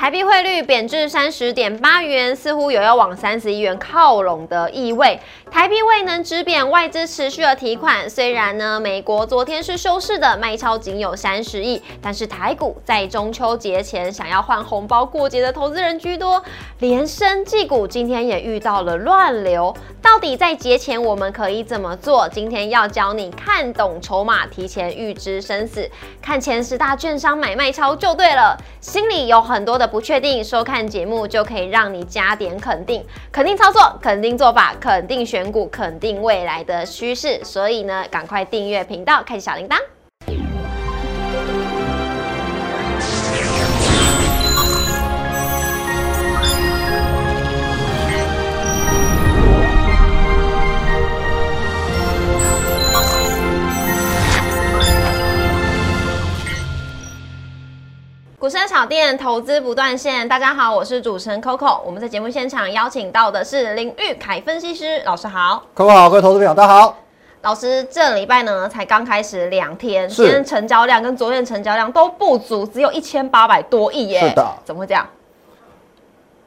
台币汇率贬至三十点八元，似乎有要往三十一元靠拢的意味。台币未能止贬，外资持续的提款。虽然呢，美国昨天是收市的，卖超仅有三十亿，但是台股在中秋节前想要换红包过节的投资人居多，连生技股今天也遇到了乱流。到底在节前我们可以怎么做？今天要教你看懂筹码，提前预知生死，看前十大券商买卖超就对了。心里有很多的。不确定，收看节目就可以让你加点肯定，肯定操作，肯定做法，肯定选股，肯定未来的趋势。所以呢，赶快订阅频道，开启小铃铛。店投资不断线，大家好，我是主持人 Coco。我们在节目现场邀请到的是林玉凯分析师老师，好，Coco 好，各位投资朋友大家好。老师，这礼拜呢才刚开始两天，今天成交量跟昨天成交量都不足，只有一千八百多亿耶，是的，怎么会这样？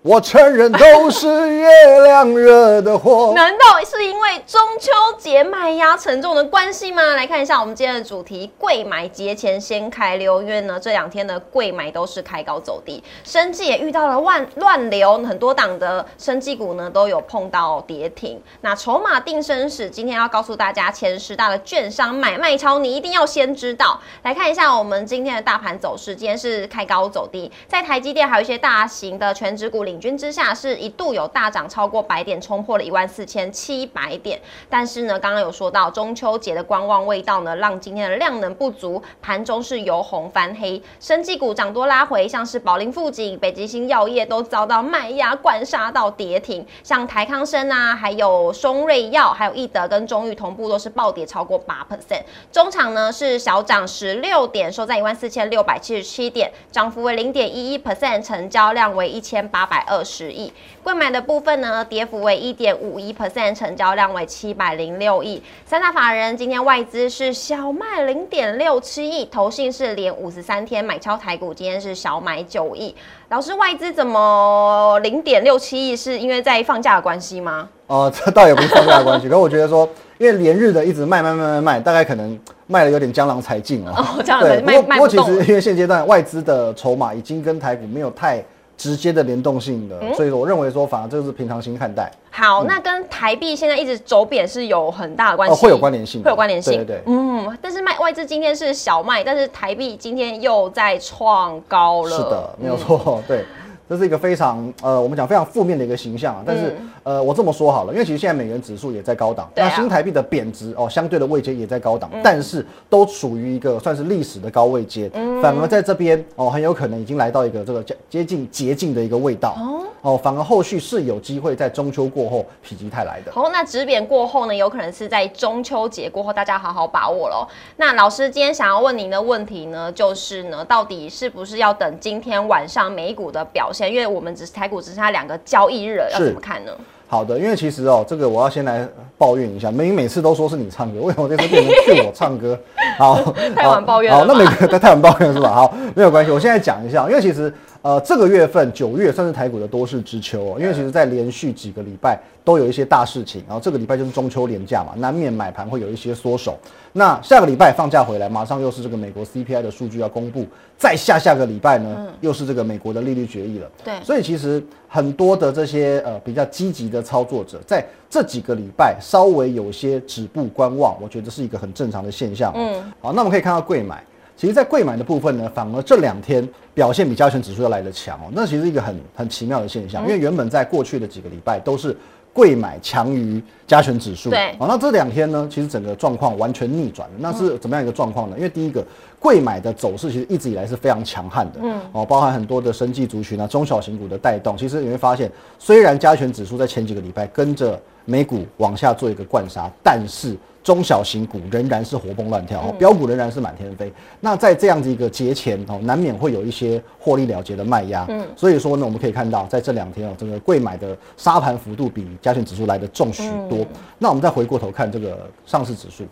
我承认都是月亮惹的祸。难道是因为中秋节卖压沉重的关系吗？来看一下我们今天的主题：贵买节前先开溜。因为呢，这两天的贵买都是开高走低，生计也遇到了乱乱流，很多档的生计股呢都有碰到跌停。那筹码定生死，今天要告诉大家前十大的券商买卖超，你一定要先知道。来看一下我们今天的大盘走势，今天是开高走低，在台积电还有一些大型的全指股领。领军之下是一度有大涨超过百点，冲破了一万四千七百点。但是呢，刚刚有说到中秋节的观望味道呢，让今天的量能不足，盘中是由红翻黑。生技股涨多拉回，像是宝林富锦、北极星药业都遭到卖压灌杀到跌停。像台康生啊，还有松瑞药，还有易德跟中裕同步都是暴跌超过八 percent。中场呢是小涨十六点，收在一万四千六百七十七点，涨幅为零点一一 percent，成交量为一千八百。二十亿，贵买的部分呢，跌幅为一点五一 percent，成交量为七百零六亿。三大法人今天外资是小卖零点六七亿，投信是连五十三天买超台股，今天是小买九亿。老师，外资怎么零点六七亿？是因为在放假的关系吗？哦，这倒也不是放假的关系，可我觉得说，因为连日的一直卖卖卖卖卖，大概可能卖的有点江郎才尽了。哦，江郎才尽，卖卖不过其实因为现阶段外资的筹码已经跟台股没有太。直接的联动性的，所以我认为说，反而这个是平常心看待。好，那跟台币现在一直走贬是有很大的关系，会有关联性，会有关联性。对对，嗯，但是卖外资今天是小卖，但是台币今天又在创高了。是的，没有错，对。这是一个非常呃，我们讲非常负面的一个形象啊。但是呃，我这么说好了，因为其实现在美元指数也在高档，那新台币的贬值哦，相对的位阶也在高档，但是都处于一个算是历史的高位阶，嗯反而在这边哦，很有可能已经来到一个这个接接近捷径的一个味道哦。哦，反而后续是有机会在中秋过后否极泰来的。好，那止贬过后呢，有可能是在中秋节过后，大家好好把握喽。那老师今天想要问您的问题呢，就是呢，到底是不是要等今天晚上美股的表？因为我们只是台股只剩下两个交易日了，要怎么看呢？好的，因为其实哦，这个我要先来抱怨一下，每每次都说是你唱歌，为什么这次变成是我唱歌？好，太晚抱怨，好，那每个在 太晚抱怨是吧？好，没有关系，我现在讲一下，因为其实。呃，这个月份九月算是台股的多事之秋哦，因为其实在连续几个礼拜都有一些大事情，然后这个礼拜就是中秋连假嘛，难免买盘会有一些缩手。那下个礼拜放假回来，马上又是这个美国 CPI 的数据要公布，再下下个礼拜呢，又是这个美国的利率决议了。对，所以其实很多的这些呃比较积极的操作者，在这几个礼拜稍微有些止步观望，我觉得是一个很正常的现象。嗯，好，那我们可以看到贵买。其实，在贵买的部分呢，反而这两天表现比加权指数要来的强哦。那其实一个很很奇妙的现象，因为原本在过去的几个礼拜都是贵买强于加权指数，对。哦，那这两天呢，其实整个状况完全逆转了。那是怎么样一个状况呢？因为第一个，贵买的走势其实一直以来是非常强悍的，嗯。哦，包含很多的生技族群啊、中小型股的带动。其实你会发现，虽然加权指数在前几个礼拜跟着美股往下做一个灌杀，但是。中小型股仍然是活蹦乱跳，标股仍然是满天飞。那在这样子一个节前哦，难免会有一些获利了结的卖压。嗯，所以说呢，我们可以看到，在这两天哦，这个贵买的沙盘幅度比加权指数来的重许多。那我们再回过头看这个上市指数。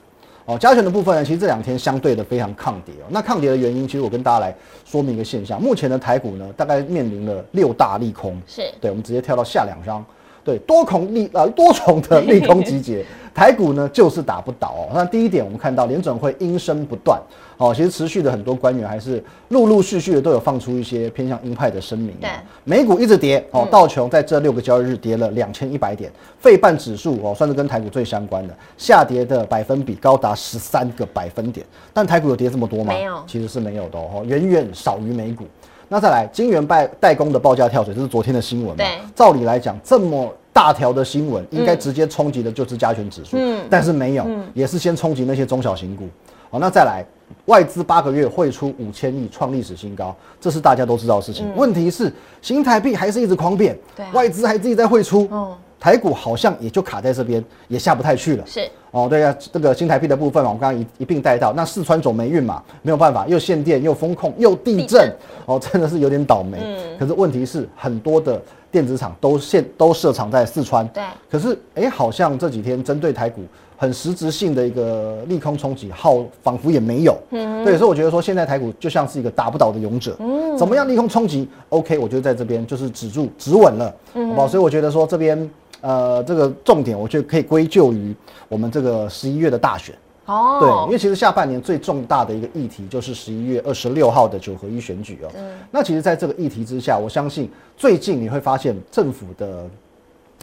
哦，加权的部分呢，其实这两天相对的非常抗跌哦。那抗跌的原因，其实我跟大家来说明一个现象，目前的台股呢，大概面临了六大利空。是对，我们直接跳到下两张，对，多空利呃多重的利空集结，台股呢就是打不倒哦。那第一点，我们看到联准会鹰声不断哦，其实持续的很多官员还是陆陆续续的都有放出一些偏向鹰派的声明。对，美股一直跌哦，道琼在这六个交易日跌了两千一百点，费半指数哦算是跟台股最相关的，下跌的百分比高达十三个百分点。但台股有跌这么多吗？没有其实是没有的哦，远远少于美股。那再来，金元代代工的报价跳水，这是昨天的新闻嘛？对照理来讲，这么大条的新闻，应该直接冲击的就是加权指数，嗯但是没有，也是先冲击那些中小型股。好，那再来，外资八个月汇出五千亿，创历史新高，这是大家都知道的事情。问题是，新台币还是一直狂贬，嗯对啊外资还自己在汇出，哦台股好像也就卡在这边，也下不太去了。是哦，对呀、这个新台币的部分嘛，我们刚刚一一并带到。那四川走霉运嘛，没有办法，又限电又风控又地震，地震哦，真的是有点倒霉。嗯可是问题是，很多的电子厂都现都设厂在四川。对可是，哎、好像这几天针对台股很实质性的一个利空冲击，好仿佛也没有。嗯，对，所以我觉得说，现在台股就像是一个打不倒的勇者。嗯，怎么样利空冲击？OK，我觉得在这边就是止住止稳了，嗯好不好？所以我觉得说这边。呃，这个重点我觉得可以归咎于我们这个十一月的大选。哦，对，因为其实下半年最重大的一个议题就是十一月二十六号的九合一选举哦。那其实，在这个议题之下，我相信最近你会发现政府的，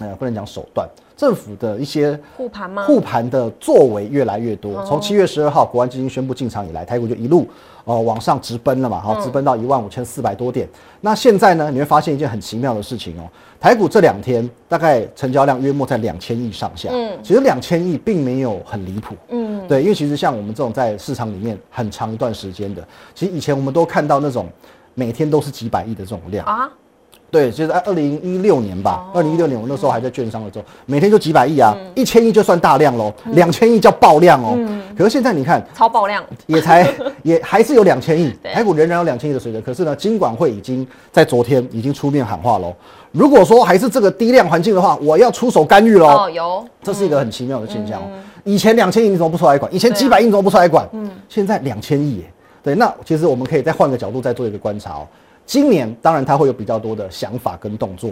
呃，不能讲手段，政府的一些护盘吗？护盘的作为越来越多。从七月十二号国安基金宣布进场以来，台股就一路呃往上直奔了嘛，好，直奔到一万五千四百多点。那现在呢，你会发现一件很奇妙的事情哦，台股这两天大概成交量约莫在两千亿上下，嗯。其实两千亿并没有很离谱，嗯，对，因为其实像我们这种在市场里面很长一段时间的，其实以前我们都看到那种每天都是几百亿的这种量。啊，对，就是在二零一六年吧，哦二零一六年我那时候还在券商的时候，每天就几百亿啊，嗯一千亿就算大量喽，两千亿叫爆量哦。可是现在你看，超爆量，也才 也还是有两千亿，对台股仍然有两千亿的水准。可是呢，金管会已经在昨天已经出面喊话喽。如果说还是这个低量环境的话，我要出手干预喽。哦，有，这是一个很奇妙的现象、哦。以前两千亿你怎么不出来管？以前几百亿你怎么不出来管？嗯，现在两千亿耶。对，那其实我们可以再换个角度再做一个观察哦。今年当然他会有比较多的想法跟动作，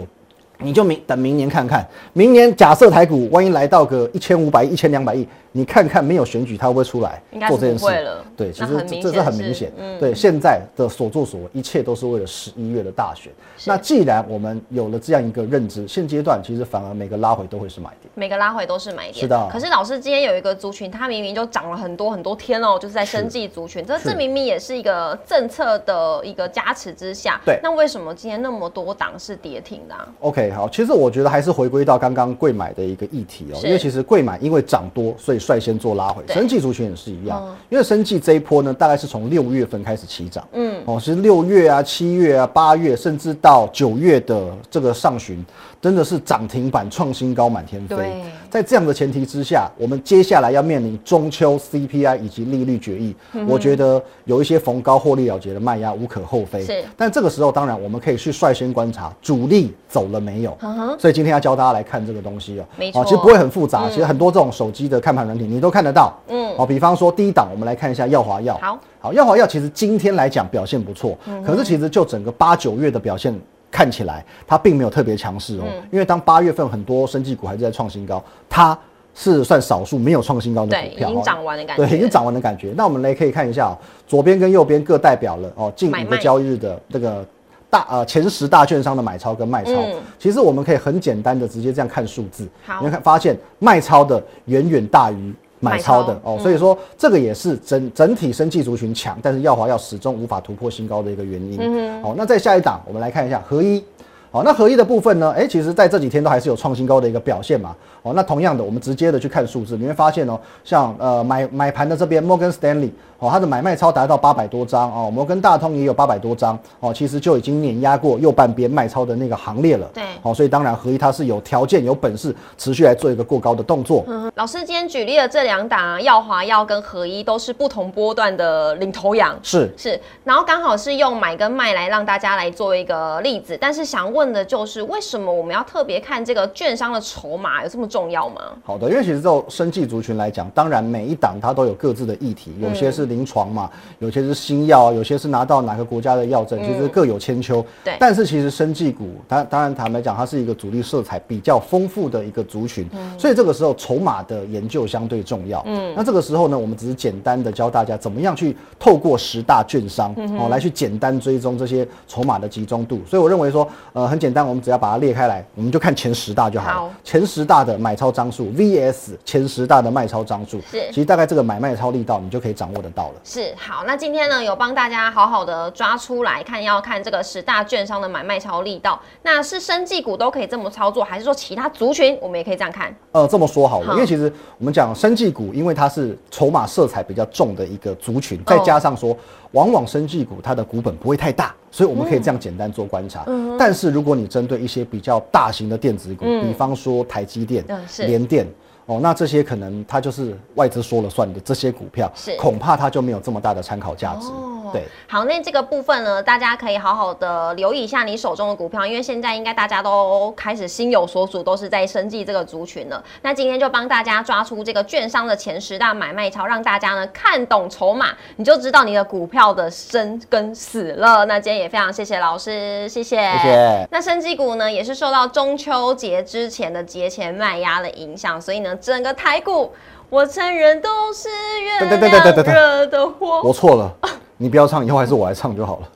你就明等明年看看。明年假设台股万一来到个一千五百亿、一千两百亿，你看看没有选举它会不会出来应该是做这件事不会了？对，其实这这是很明显是很明显。嗯对，现在的所作所为，一切都是为了十一月的大选。那既然我们有了这样一个认知，现阶段其实反而每个拉回都会是买点。每个拉回都是买点。是的可是老师今天有一个族群，它明明就涨了很多很多天哦，就是在生计族群，这这明明也是一个政策的一个加持之下。对那为什么今天那么多档是跌停的、啊？OK，好，其实我觉得还是回归到刚刚贵买的一个议题哦，因为其实贵买因为涨多，所以率先做拉回，对。生技族群也是一样，嗯。因为生技这一波呢，大概是从六月份开始起涨，嗯，哦，其实六月啊、七月啊、八月，甚至到九月的这个上旬，真的是涨停板创新高满天飞。对。在这样的前提之下，我们接下来要面临中秋 CPI 以及利率决议，嗯我觉得有一些逢高获利了结的卖压无可厚非。是。但这个时候当然我们可以去率先观察主力走了没有。所以今天要教大家来看这个东西哦、没错。其实不会很复杂，其实很多这种手机的看盘软体你都看得到。嗯。哦，比方说第一档，我们来看一下耀华药。好，好，耀华药其实今天来讲表现不错，可是其实就整个八九月的表现看起来，它并没有特别强势哦。因为当八月份很多生技股还是在创新高，它是算少数没有创新高的，股票，已经哦涨完的感觉。对，已经涨完的感觉。那我们来可以看一下、哦，左边跟右边各代表了哦，近五个交易日的这个大呃前十大券商的买超跟卖超。嗯其实我们可以很简单的直接这样看数字，你会看发现卖超的远远大于。买超的哦，所以说这个也是整整体生技族群强，但是耀华药始终无法突破新高的一个原因。嗯好、那在下一档我们来看一下合一。好，那合一的部分呢？哎、其实在这几天都还是有创新高的一个表现嘛。哦，那同样的，我们直接的去看数字，你会发现哦，像呃买买盘的这边摩根 Stanley 哦，它的买卖超达到八百多张哦，摩根大通也有八百多张哦，其实就已经碾压过右半边卖超的那个行列了。对哦，所以当然合一它是有条件、有本事持续来做一个过高的动作。嗯，老师今天举例的这两档啊，耀华药跟合一都是不同波段的领头羊。是是，然后刚好是用买跟卖来让大家来做一个例子，但是想问问的就是，为什么我们要特别看这个券商的筹码有这么重要吗？好的，因为其实就生技族群来讲，当然每一档它都有各自的议题，有些是临床嘛，有些是新药，有些是拿到哪个国家的药证，其实各有千秋。对但是其实生技股，当当然坦白讲，它是一个主力色彩比较丰富的一个族群，所以这个时候筹码的研究相对重要。嗯，那这个时候呢，我们只是简单的教大家怎么样去透过十大券商哦来去简单追踪这些筹码的集中度。所以我认为说，呃，很简单，我们只要把它列开来，我们就看前十大就好了。好前十大的买超张数 VS 前十大的卖超张数，是其实大概这个买卖超力道，你就可以掌握得到了。是好，那今天呢有帮大家好好的抓出来看，要看这个十大券商的买卖超力道。那是生技股都可以这么操作，还是说其他族群我们也可以这样看？呃，这么说好了，好因为其实我们讲生技股，因为它是筹码色彩比较重的一个族群，再加上说，往往生技股它的股本不会太大，所以我们可以这样简单做观察。但是如果你针对一些比较大型的电子股，比方说台积电嗯、联电。哦，那这些可能它就是外资说了算的这些股票，恐怕它就没有这么大的参考价值。哦对，好，那这个部分呢，大家可以好好的留意一下你手中的股票，因为现在应该大家都开始心有所属，都是在生计这个族群了。那今天就帮大家抓出这个券商的前十大买卖超，让大家呢看懂筹码，你就知道你的股票的生跟死了。那今天也非常谢谢老师，谢谢，谢谢那生技股呢，也是受到中秋节之前的节前卖压的影响，所以呢，整个台股。我承认都是月亮惹的祸。我错了，你不要唱，以后还是我来唱就好了。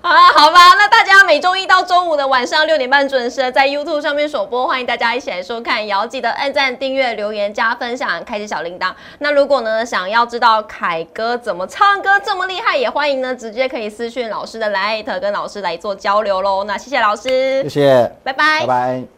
好啦，好吧，那大家每周一到周五的晚上六点半准时在 YouTube 上面首播，欢迎大家一起来收看，也要记得按赞、订阅、留言、加分享、开启小铃铛。那如果呢想要知道凯哥怎么唱歌这么厉害，也欢迎呢直接可以私讯老师的 Light 跟老师来做交流喽。那谢谢老师谢，谢，拜拜拜拜。